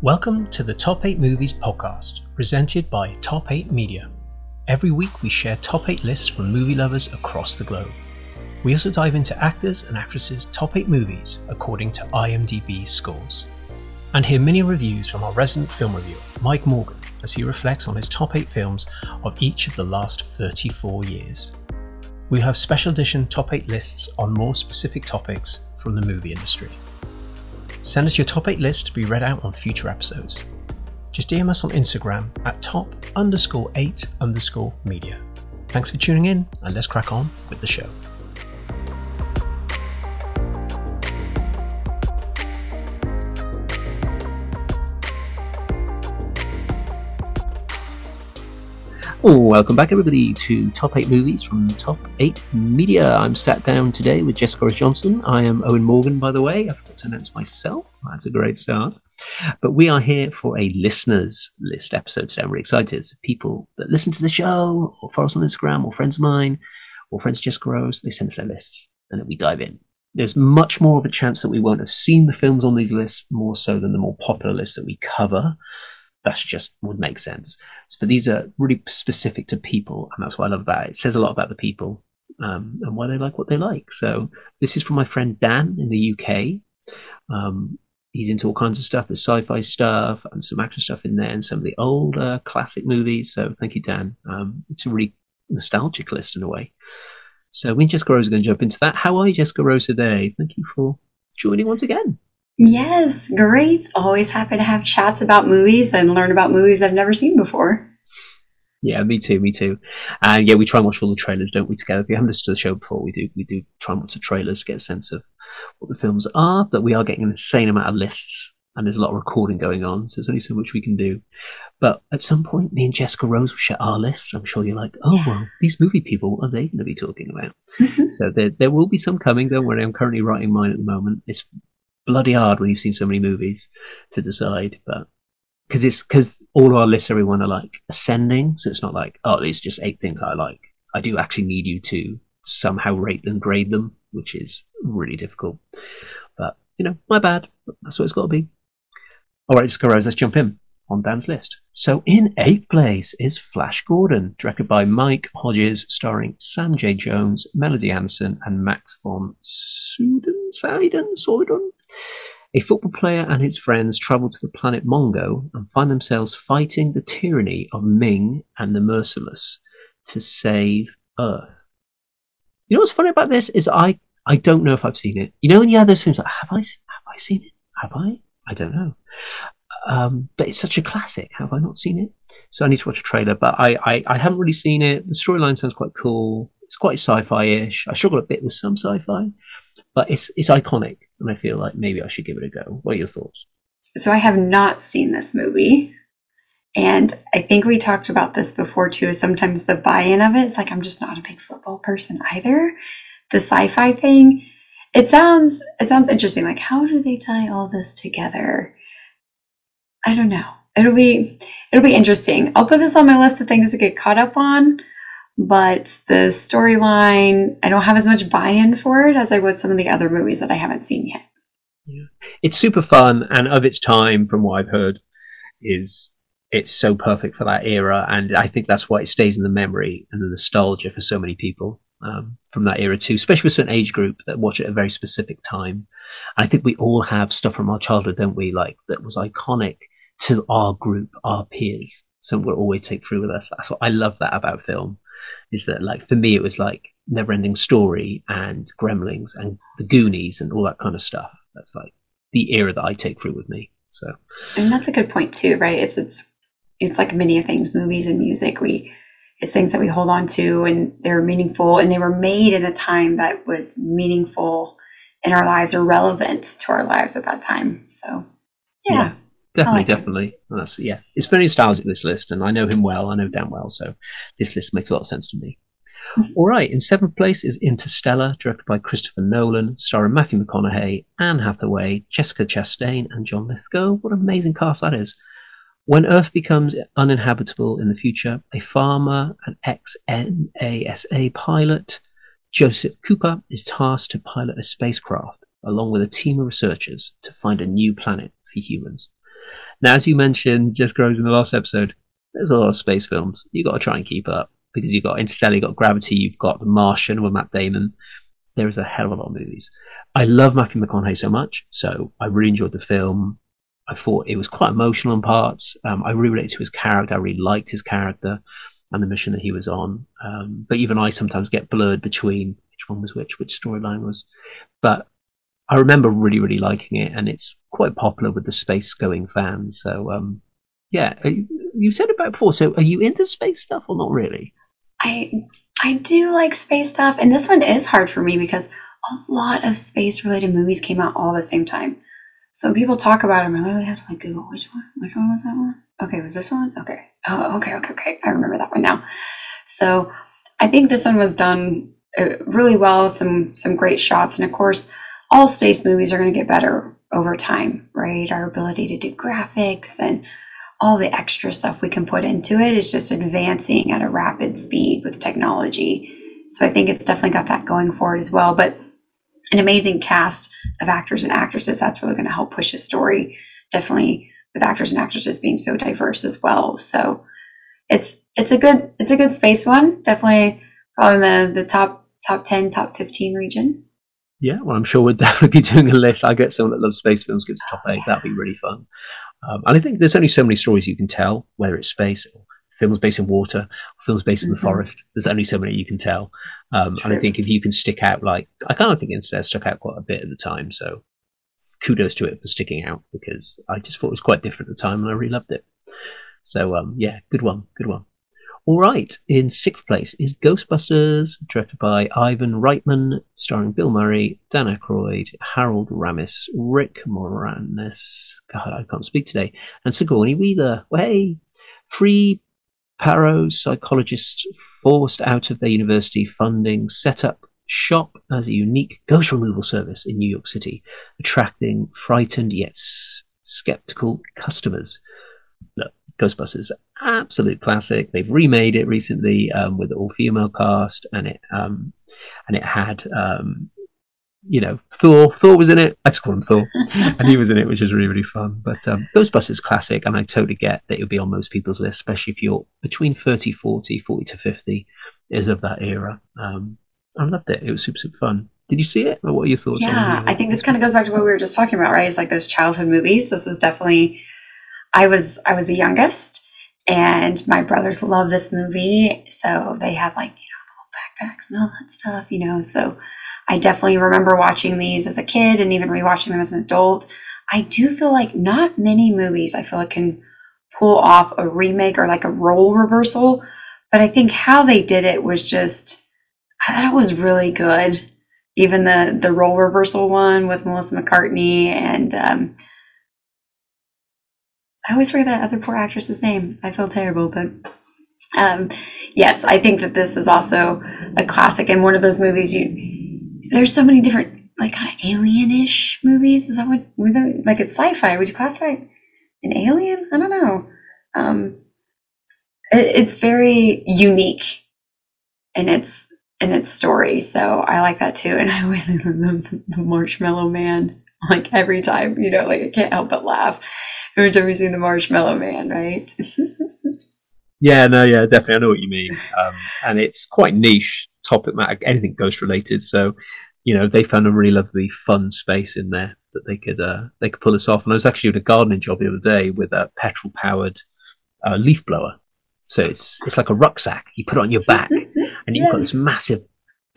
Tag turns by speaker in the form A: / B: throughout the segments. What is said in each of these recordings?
A: Welcome to the Top 8 Movies podcast, presented by Top 8 Media. Every week we share top 8 lists from movie lovers across the globe. We also dive into actors and actresses' top 8 movies according to IMDb scores. And hear mini reviews from our resident film reviewer, Mike Morgan, as he reflects on his top 8 films of each of the last 34 years. We have special edition top 8 lists on more specific topics from the movie industry. Send us your top 8 list to be read out on future episodes. Just DM us on Instagram at top underscore 8 underscore media. Thanks for tuning in, and let's crack on with the show. Welcome back, everybody, to Top 8 Movies from Top 8 Media. I'm sat down today with Jessica Rose Johnson. I am Owen Morgan, by the way. I forgot to announce myself. That's a great start. But we are here for a listeners list episode today. I'm really excited. It's people that listen to the show, or follow us on Instagram, or friends of mine, or friends of Jessica Rose. They send us their lists, and then we dive in. There's much more of a chance that we won't have seen the films on these lists, more so than the more popular lists that we cover that's just would make sense. But these are really specific to people, and that's what I love about it. Says a lot about the people um, and why they like what they like. So this is from my friend Dan in the UK. Um, he's into all kinds of stuff. There's sci-fi stuff and some action stuff in there, and some of the older classic movies. So thank you, Dan. Um, it's a really nostalgic list in a way. So Jessica Rose are going to jump into that. How are you, Jessica Rose, today? Thank you for joining once again.
B: Yes, great. Always happy to have chats about movies and learn about movies I've never seen before.
A: Yeah, me too, me too. And yeah, we try and watch all the trailers, don't we, together? If you haven't listened to the show before, we do we do try and watch the trailers, get a sense of what the films are, but we are getting an insane amount of lists and there's a lot of recording going on, so there's only so much we can do. But at some point, me and Jessica Rose will share our lists. I'm sure you're like, oh, yeah. well, these movie people, what are they going to be talking about? Mm-hmm. So there, there will be some coming. Don't worry, I'm currently writing mine at the moment. It's bloody hard when you've seen so many movies to decide, but because it's because all our lists, everyone are like ascending, so it's not like oh, it's just eight things I like. I do actually need you to somehow rate and grade them, which is really difficult. But you know, my bad. That's what it's got to be. All right, Jessica Rose, let's jump in on Dan's list. So in eighth place is Flash Gordon, directed by Mike Hodges, starring Sam J. Jones, Melody Anderson, and Max von Sydow, Sydow, Sydow, a football player and his friends travel to the planet Mongo and find themselves fighting the tyranny of Ming and the Merciless to save Earth. You know what's funny about this is I I don't know if I've seen it. You know, in the other films, like, have I have I seen it? Have I? I don't know. Um, but it's such a classic. Have I not seen it? So I need to watch a trailer. But I I, I haven't really seen it. The storyline sounds quite cool. It's quite sci-fi-ish. I struggle a bit with some sci-fi, but it's it's iconic, and I feel like maybe I should give it a go. What are your thoughts?
B: So I have not seen this movie. And I think we talked about this before too. Sometimes the buy in of it is like, I'm just not a big football person either. The sci fi thing, it sounds, it sounds interesting. Like, how do they tie all this together? I don't know. It'll be, it'll be interesting. I'll put this on my list of things to get caught up on but the storyline, I don't have as much buy in for it as I would some of the other movies that I haven't seen yet.
A: Yeah. It's super fun and of its time, from what I've heard, is it's so perfect for that era. And I think that's why it stays in the memory and the nostalgia for so many people um, from that era too, especially for a certain age group that watch it at a very specific time. And I think we all have stuff from our childhood, don't we? Like that was iconic to our group, our peers. So we'll always take through with us. That's what I love that about film is that like for me it was like never ending story and gremlins and the goonies and all that kind of stuff. That's like the era that i take through with me so.
B: And that's a good point too right? It's it's it's like many things movies and music we it's things that we hold on to and they're meaningful and they were made in a time that was meaningful in our lives or relevant to our lives at that time so. Yeah, yeah
A: definitely, like definitely. That's yeah. It's very nostalgic this list, and I know him well. I know Dan well, so this list makes a lot of sense to me. Mm-hmm. All right, in seventh place is Interstellar, directed by Christopher Nolan, starring Matthew McConaughey, Anne Hathaway, Jessica Chastain, and John Lithgow. What an amazing cast that is! When Earth becomes uninhabitable in the future, a farmer, an ex NASA pilot, Joseph Cooper, is tasked to pilot a spacecraft along with a team of researchers to find a new planet for humans. Now, as you mentioned, Jessica Rose in the last episode. There's a lot of space films. You've got to try and keep up because you've got Interstellar, you've got Gravity, you've got The Martian with Matt Damon. There is a hell of a lot of movies. I love Matthew McConaughey so much, so I really enjoyed the film. I thought it was quite emotional in parts. Um, I really related to his character. I really liked his character and the mission that he was on. Um, but even I sometimes get blurred between which one was which, which storyline was. But I remember really, really liking it, and it's quite popular with the space going fans. So, um, yeah, you said about before. So, are you into space stuff or not really?
B: I I do like space stuff, and this one is hard for me because a lot of space related movies came out all the same time. So when people talk about them, I literally have to like Google which one, which one was that one? Okay, was this one? Okay. Oh, okay, okay, okay. I remember that one now. So I think this one was done uh, really well. Some some great shots, and of course, all space movies are going to get better over time, right? Our ability to do graphics and all the extra stuff we can put into it is just advancing at a rapid speed with technology. So I think it's definitely got that going for it as well. But an amazing cast of actors and actresses, that's really going to help push a story. Definitely with actors and actresses being so diverse as well. So it's it's a good it's a good space one. Definitely probably in the, the top top ten, top fifteen region.
A: Yeah, well, I'm sure we'll definitely be doing a list. I get someone that loves space films gives top eight. That'd be really fun. Um, and I think there's only so many stories you can tell, whether it's space or films based in water, or films based mm-hmm. in the mm-hmm. forest. There's only so many you can tell. Um, and I think if you can stick out, like, I kind of think Interstellar stuck out quite a bit at the time. So kudos to it for sticking out because I just thought it was quite different at the time and I really loved it. So, um, yeah, good one, good one. All right, in sixth place is Ghostbusters, directed by Ivan Reitman, starring Bill Murray, Dan Aykroyd, Harold Ramis, Rick Moranis, God, I can't speak today, and Sigourney Weaver. Hey, three parapsychologists forced out of their university funding set up shop as a unique ghost removal service in New York City, attracting frightened yet skeptical customers. Look, Ghostbusters, absolute classic. They've remade it recently um, with all female cast, and it um, and it had um, you know Thor. Thor was in it. I just call him Thor, and he was in it, which was really really fun. But um, Ghostbusters classic, and I totally get that it'll be on most people's list, especially if you're between 30, 40, 40 to fifty is of that era. Um, I loved it. It was super super fun. Did you see it? Or what are your thoughts?
B: Yeah, I think this kind of goes back to what we were just talking about, right? It's like those childhood movies. This was definitely I was I was the youngest, and my brothers love this movie, so they had like you know backpacks and all that stuff, you know. So I definitely remember watching these as a kid and even rewatching them as an adult. I do feel like not many movies I feel like can pull off a remake or like a role reversal, but I think how they did it was just I thought it was really good. Even the the role reversal one with Melissa McCarthy and um, I always forget that other poor actress's name. I feel terrible, but um, yes, I think that this is also a classic and one of those movies. You there's so many different like kind of alien-ish movies. Is that what like it's sci-fi? Would you classify an alien? I don't know. Um, it, it's very unique in its in its story, so I like that too. And I always love the, the Marshmallow Man like every time, you know, like I can't help but laugh every time you see the Marshmallow Man, right?
A: yeah, no, yeah, definitely. I know what you mean. Um, and it's quite niche topic matter, anything ghost related. So, you know, they found a really lovely, fun space in there that they could uh, they could pull this off. And I was actually doing a gardening job the other day with a petrol powered uh, leaf blower. So it's it's like a rucksack. You put it on your back, and you've got this massive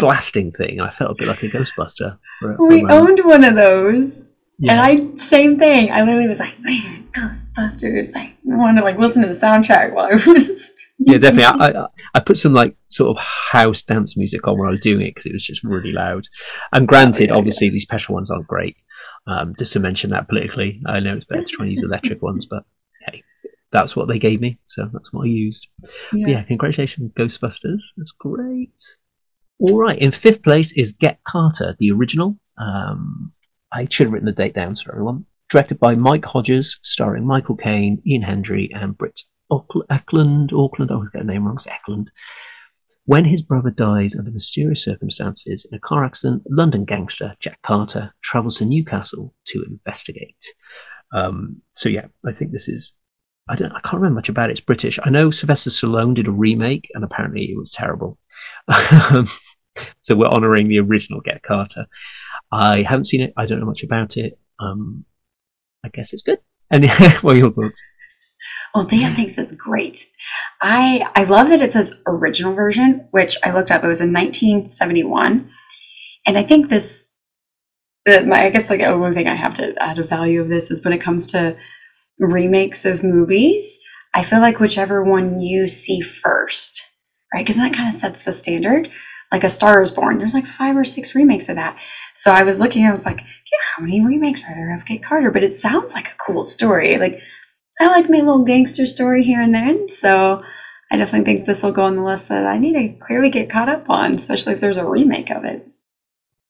A: blasting thing. I felt a bit like a Ghostbuster.
B: For, for we owned one of those. Yeah. And I same thing. I literally was like, man, Ghostbusters. I want to like listen to the soundtrack while I was.
A: Yeah, definitely. I, I, I, put some like sort of house dance music on when I was doing it because it was just really loud. And granted, oh, yeah, obviously yeah. these petrol ones aren't great. Um, just to mention that politically, I know it's better to try and use electric ones, but hey, that's what they gave me, so that's what I used. Yeah, yeah congratulations, Ghostbusters. That's great. All right, in fifth place is Get Carter, the original. Um, I should have written the date down for everyone. Directed by Mike Hodges, starring Michael Caine, Ian Hendry, and Britt Ekland. Auckland, I always get the name wrong, it's Ekland. When his brother dies under mysterious circumstances in a car accident, London gangster Jack Carter travels to Newcastle to investigate. Um, so yeah, I think this is. I don't. I can't remember much about it. It's British. I know Sylvester Stallone did a remake, and apparently it was terrible. so we're honouring the original Get Carter. I haven't seen it. I don't know much about it. Um, I guess it's good. And what are your thoughts?
B: Well, Dan thinks it's great. I I love that it says original version, which I looked up. It was in 1971, and I think this. Uh, my, I guess like oh, one thing I have to add a value of this is when it comes to remakes of movies. I feel like whichever one you see first, right? Because that kind of sets the standard. Like a Star is Born, there's like five or six remakes of that. So I was looking, I was like, yeah, how many remakes are there of Get Carter? But it sounds like a cool story. Like I like my little gangster story here and there. So I definitely think this will go on the list that I need to clearly get caught up on, especially if there's a remake of it.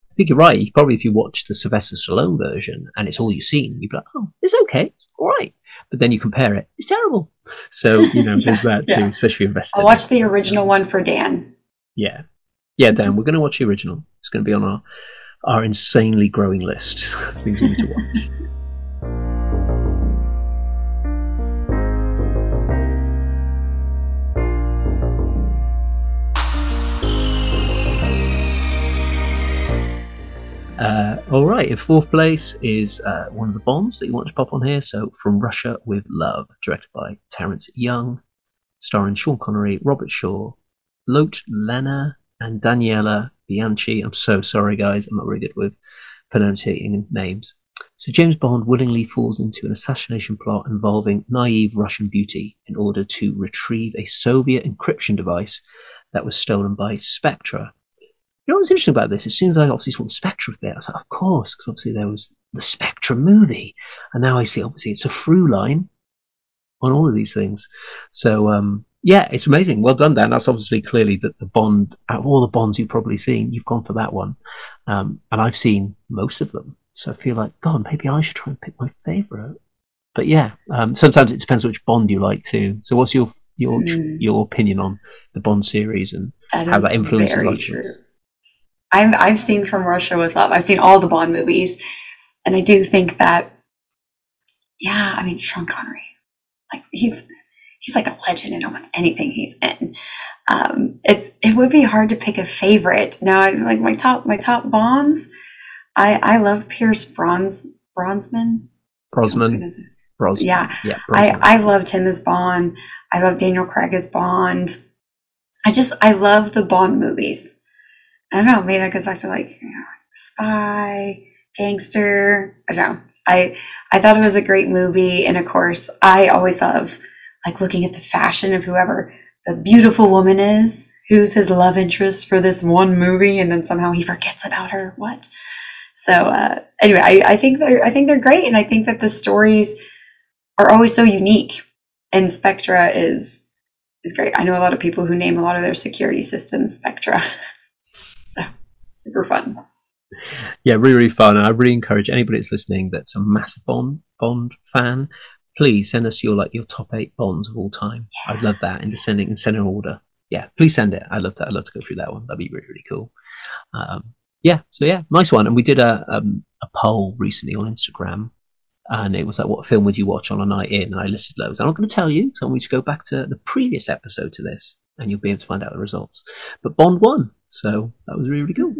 A: I think you're right. Probably if you watch the Sylvester Stallone version and it's all you've seen, you'd be like, oh, it's okay, it's all right. But then you compare it, it's terrible. So, you know, there's that too, yeah. especially invested.
B: I'll watch the original one for Dan.
A: Yeah. Yeah, Dan, we're going to watch the original. It's going to be on our, our insanely growing list of things we need to watch. Uh, all right, in fourth place is uh, one of the Bonds that you want to pop on here. So, From Russia with Love, directed by Terence Young, starring Sean Connery, Robert Shaw, Lotte Lenya, and Daniela Bianchi. I'm so sorry, guys. I'm not very good with pronouncing names. So, James Bond willingly falls into an assassination plot involving naive Russian beauty in order to retrieve a Soviet encryption device that was stolen by Spectre you know what's interesting about this? As soon as I obviously saw the Spectre there, I was like, of course, because obviously there was the Spectre movie. And now I see, obviously, it's a through line on all of these things. So, um, yeah, it's amazing. Well done, Dan. That's obviously clearly that the Bond, out of all the Bonds you've probably seen, you've gone for that one. Um, and I've seen most of them. So I feel like, God, maybe I should try and pick my favourite. But yeah, um, sometimes it depends which Bond you like too. So what's your your mm. your opinion on the Bond series and that how that influences true.
B: I've I've seen From Russia with Love. I've seen all the Bond movies, and I do think that, yeah, I mean Sean Connery, like he's he's like a legend in almost anything he's in. Um, it it would be hard to pick a favorite. Now, I, like my top my top Bonds, I I love Pierce Bronze Brosnan.
A: Brosnan.
B: Brosnan. Yeah, yeah Brosnan. I I loved him as Bond. I love Daniel Craig as Bond. I just I love the Bond movies. I don't know, maybe that goes back to like you know, spy, gangster. I don't know. I I thought it was a great movie, and of course, I always love like looking at the fashion of whoever the beautiful woman is, who's his love interest for this one movie, and then somehow he forgets about her. What? So uh, anyway, I, I think they're I think they're great, and I think that the stories are always so unique. And Spectra is is great. I know a lot of people who name a lot of their security systems Spectra. So super fun.
A: Yeah, really, really fun. And I really encourage anybody that's listening that's a massive Bond Bond fan, please send us your like your top eight Bonds of all time. Yeah. I'd love that in descending in center order. Yeah, please send it. I'd love to. I'd love to go through that one. That'd be really, really cool. Um, yeah, so yeah, nice one. And we did a um, a poll recently on Instagram, and it was like, "What film would you watch on a night in?" And I listed loads. I'm not going to tell you, so I want you to go back to the previous episode to this, and you'll be able to find out the results. But Bond won, so that was really, really cool.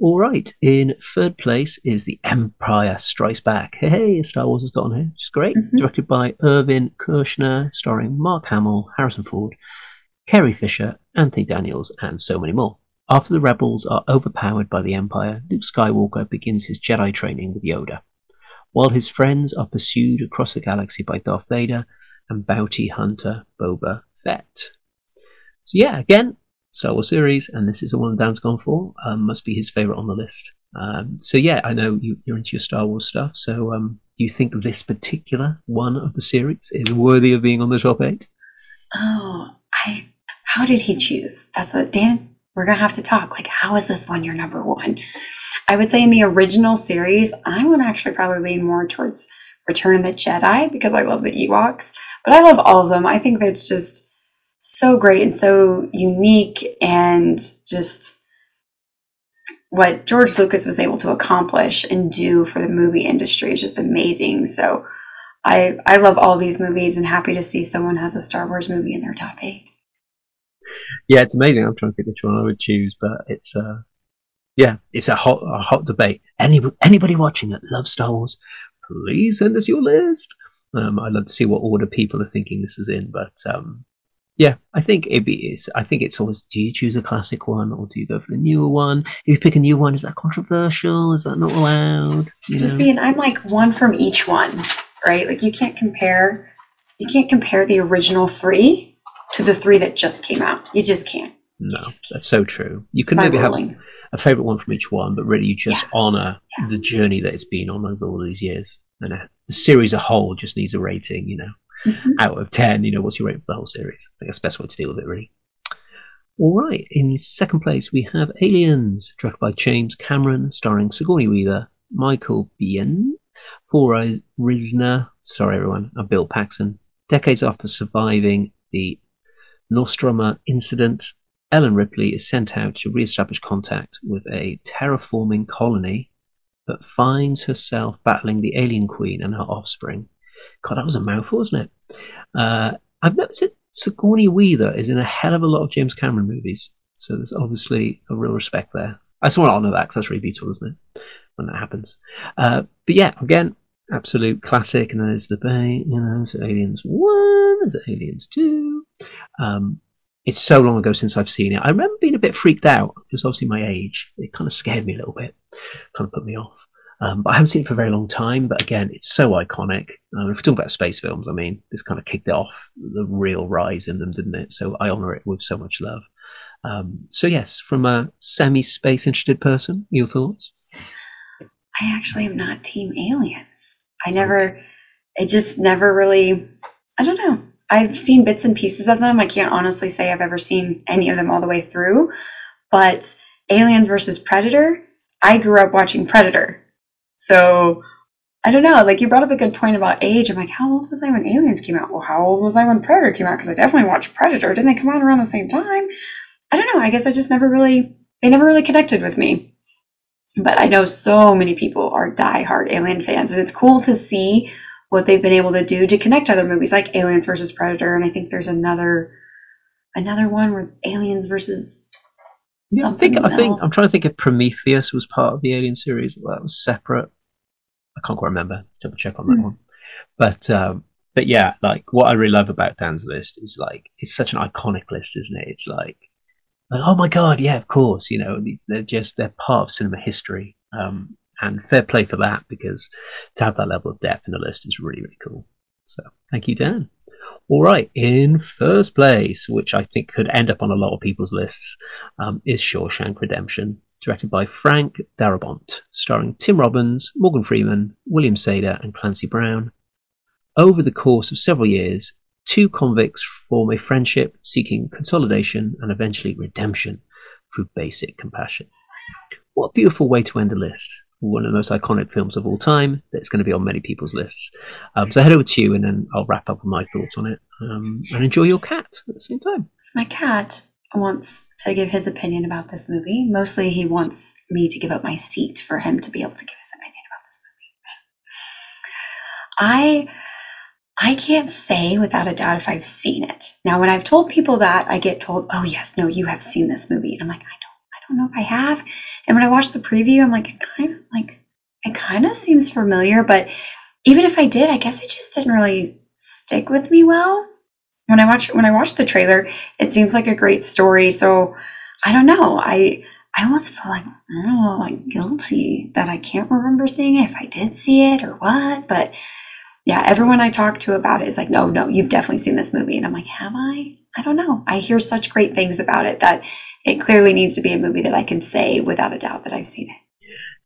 A: All right, in third place is The Empire Strikes Back. Hey, Star Wars has got on here. It's great. Mm-hmm. Directed by Irvin Kershner, starring Mark Hamill, Harrison Ford, Carrie Fisher, Anthony Daniels, and so many more. After the rebels are overpowered by the Empire, Luke Skywalker begins his Jedi training with Yoda, while his friends are pursued across the galaxy by Darth Vader and bounty hunter Boba Fett. So yeah, again, Star Wars series, and this is the one Dan's gone for. Um, must be his favorite on the list. Um, so yeah, I know you, are into your Star Wars stuff. So um, you think this particular one of the series is worthy of being on the top eight?
B: Oh, I. How did he choose? That's what Dan. We're gonna have to talk. Like, how is this one your number one? I would say in the original series, I would actually probably lean more towards Return of the Jedi because I love the Ewoks. But I love all of them. I think that's just so great and so unique and just what George Lucas was able to accomplish and do for the movie industry is just amazing. So I I love all these movies and happy to see someone has a Star Wars movie in their top eight.
A: Yeah, it's amazing. I'm trying to think which one I would choose, but it's uh yeah, it's a hot a hot debate. Any anybody watching that loves Star Wars, please send us your list. Um, I'd love to see what order people are thinking this is in, but um, yeah, I think it be. I think it's always. Do you choose a classic one or do you go for the newer one? If you pick a new one, is that controversial? Is that not allowed?
B: You know? See, and I'm like one from each one, right? Like you can't compare. You can't compare the original three to the three that just came out. You just can't.
A: No, just can't. that's so true. You it's can maybe have a favorite one from each one, but really you just yeah. honor yeah. the journey that it's been on over all these years. And uh, the series as a whole just needs a rating, you know mm-hmm. out of 10. You know, what's your rate for the whole series? I think the best way to deal with it, really. All right, in second place, we have Aliens, directed by James Cameron, starring Sigourney Weaver, Michael Biehn, Paul Risner, sorry everyone, and Bill Paxton. Decades after surviving the Nostromo incident, Ellen Ripley is sent out to re-establish contact with a terraforming colony, but finds herself battling the alien queen and her offspring God, that was a mouthful, wasn't it? Uh, I've noticed that Sigourney Weaver is in a hell of a lot of James Cameron movies, so there's obviously a real respect there. I just want to honour that because that's really beautiful, isn't it? When that happens. Uh, but yeah, again, absolute classic. And there's the Bay, you know, so Aliens 1, there's Aliens 2. Um, it's so long ago since I've seen it. I remember being a bit freaked out. It was obviously my age. It kind of scared me a little bit, kind of put me off. Um, but I haven't seen it for a very long time. But again, it's so iconic. Um, if we talk about space films, I mean, this kind of kicked it off the real rise in them, didn't it? So I honor it with so much love. Um, so yes, from a semi-space interested person, your thoughts?
B: I actually am not Team Aliens. I never, it just never really. I don't know. I've seen bits and pieces of them. I can't honestly say I've ever seen any of them all the way through. But Aliens versus Predator, I grew up watching Predator. So I don't know. Like you brought up a good point about age. I'm like, how old was I when Aliens came out? Well, how old was I when Predator came out? Because I definitely watched Predator. Didn't they come out around the same time? I don't know. I guess I just never really, they never really connected with me. But I know so many people are diehard Alien fans, and it's cool to see what they've been able to do to connect other movies like Aliens versus Predator. And I think there's another another one where Aliens versus
A: yeah, I think. I think I'm trying to think if Prometheus was part of the Alien series. Well, that was separate. I can't quite remember. Double check on that mm. one. But um, but yeah, like what I really love about Dan's list is like it's such an iconic list, isn't it? It's like, like oh my god, yeah, of course. You know, they're just they're part of cinema history. Um, and fair play for that because to have that level of depth in the list is really really cool. So thank you, Dan. All right, in first place, which I think could end up on a lot of people's lists, um, is Shawshank Redemption, directed by Frank Darabont, starring Tim Robbins, Morgan Freeman, William Sadler, and Clancy Brown. Over the course of several years, two convicts form a friendship seeking consolidation and eventually redemption through basic compassion. What a beautiful way to end a list one of the most iconic films of all time that's going to be on many people's lists. Um, so head over to you and then I'll wrap up with my thoughts on it um, and enjoy your cat at the same time.
B: So my cat wants to give his opinion about this movie. Mostly he wants me to give up my seat for him to be able to give his opinion about this movie. I I can't say without a doubt if I've seen it. Now when I've told people that, I get told, "Oh yes, no, you have seen this movie." And I'm like, "I don't know if I have. And when I watched the preview, I'm like, it kind of like it kind of seems familiar, but even if I did, I guess it just didn't really stick with me well. When I watch when I watched the trailer, it seems like a great story. So I don't know. I I almost feel like I don't know, like guilty that I can't remember seeing it if I did see it or what. But yeah, everyone I talk to about it is like, no, no, you've definitely seen this movie. And I'm like, have I? I don't know. I hear such great things about it that it clearly needs to be a movie that I can say without a doubt that I've seen it.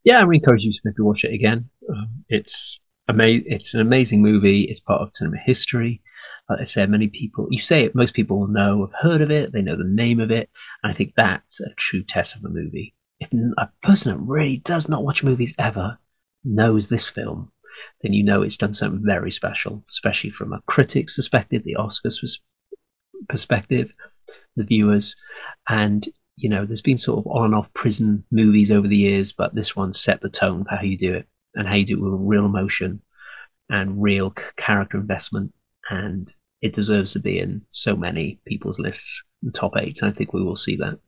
A: Yeah, I encourage you to maybe watch it again. Um, it's ama- It's an amazing movie. It's part of cinema history. Like I said, many people, you say it, most people know, have heard of it, they know the name of it. And I think that's a true test of a movie. If a person that really does not watch movies ever knows this film, then you know it's done something very special, especially from a critic's perspective, the Oscars perspective, the viewers, and you know, there's been sort of on and off prison movies over the years, but this one set the tone for how you do it and how you do it with real emotion and real character investment. And it deserves to be in so many people's lists, the top eight. And I think we will see that.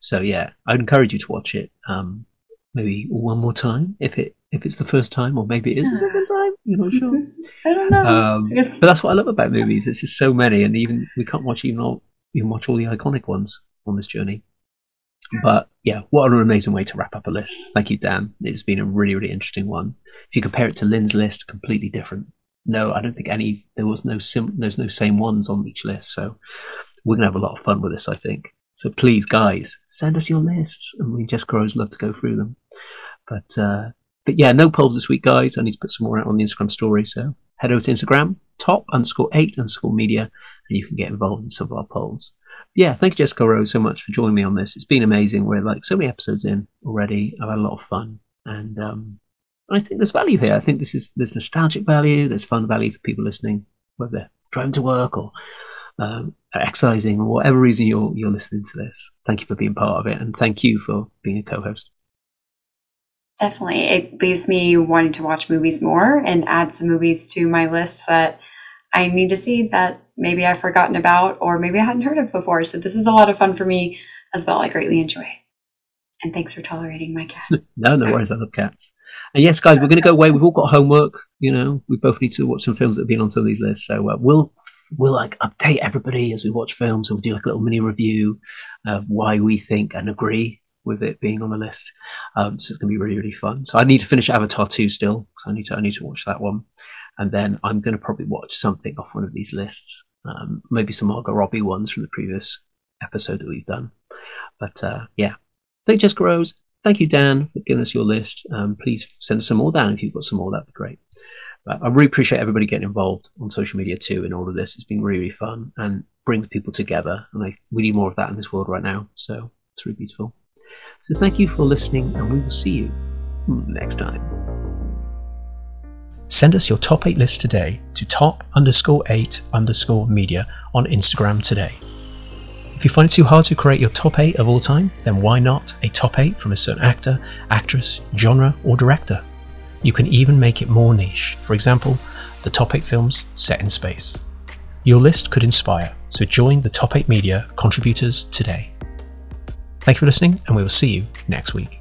A: So yeah, I'd encourage you to watch it. Um, maybe one more time if it if it's the first time, or maybe it is the second time. You're not sure.
B: I don't know.
A: Um, but that's what I love about movies. It's just so many, and even we can't watch even all even watch all the iconic ones on this journey. But yeah, what an amazing way to wrap up a list. Thank you, Dan. It's been a really, really interesting one. If you compare it to Lynn's list, completely different. No, I don't think any. There was no sim. There's no same ones on each list. So we're gonna have a lot of fun with this. I think. So please, guys, send us your lists, and we just grows love to go through them. But uh, but yeah, no polls this week, guys. I need to put some more out on the Instagram story. So head over to Instagram, top underscore eight underscore media, and you can get involved in some of our polls yeah, thank you, Jessica Rose, so much for joining me on this. It's been amazing. We're like so many episodes in already. I've had a lot of fun, and um, I think there's value here. I think this is there's nostalgic value, there's fun value for people listening, whether they're driving to work or um, exercising or whatever reason you're you're listening to this. Thank you for being part of it, and thank you for being a co-host.
B: Definitely, it leaves me wanting to watch movies more and add some movies to my list that I need to see that maybe I've forgotten about or maybe I hadn't heard of before. So this is a lot of fun for me as well. I greatly enjoy. And thanks for tolerating my cat.
A: no, no worries. I love cats. And yes, guys, we're going to go away. We've all got homework. You know, we both need to watch some films that have been on some of these lists. So uh, we'll we'll like update everybody as we watch films. We'll do like a little mini review of why we think and agree with it being on the list. Um, so it's going to be really really fun. So I need to finish Avatar two still. I need to I need to watch that one and then I'm going to probably watch something off one of these lists, um, maybe some Margot Robbie ones from the previous episode that we've done. But uh, yeah, thank Jessica Rose. Thank you, Dan, for giving us your list. Um, please send us some more, Dan, if you've got some more. That'd be great. But I really appreciate everybody getting involved on social media too in all of this. It's been really, really fun and brings people together. And I, we need more of that in this world right now. So it's really beautiful. So thank you for listening, and we will see you next time. Send us your top 8 list today to top underscore 8 underscore media on Instagram today. If you find it too hard to create your top 8 of all time, then why not a top 8 from a certain actor, actress, genre, or director? You can even make it more niche. For example, the top 8 films set in space. Your list could inspire, so join the top 8 media contributors today. Thank you for listening, and we will see you next week.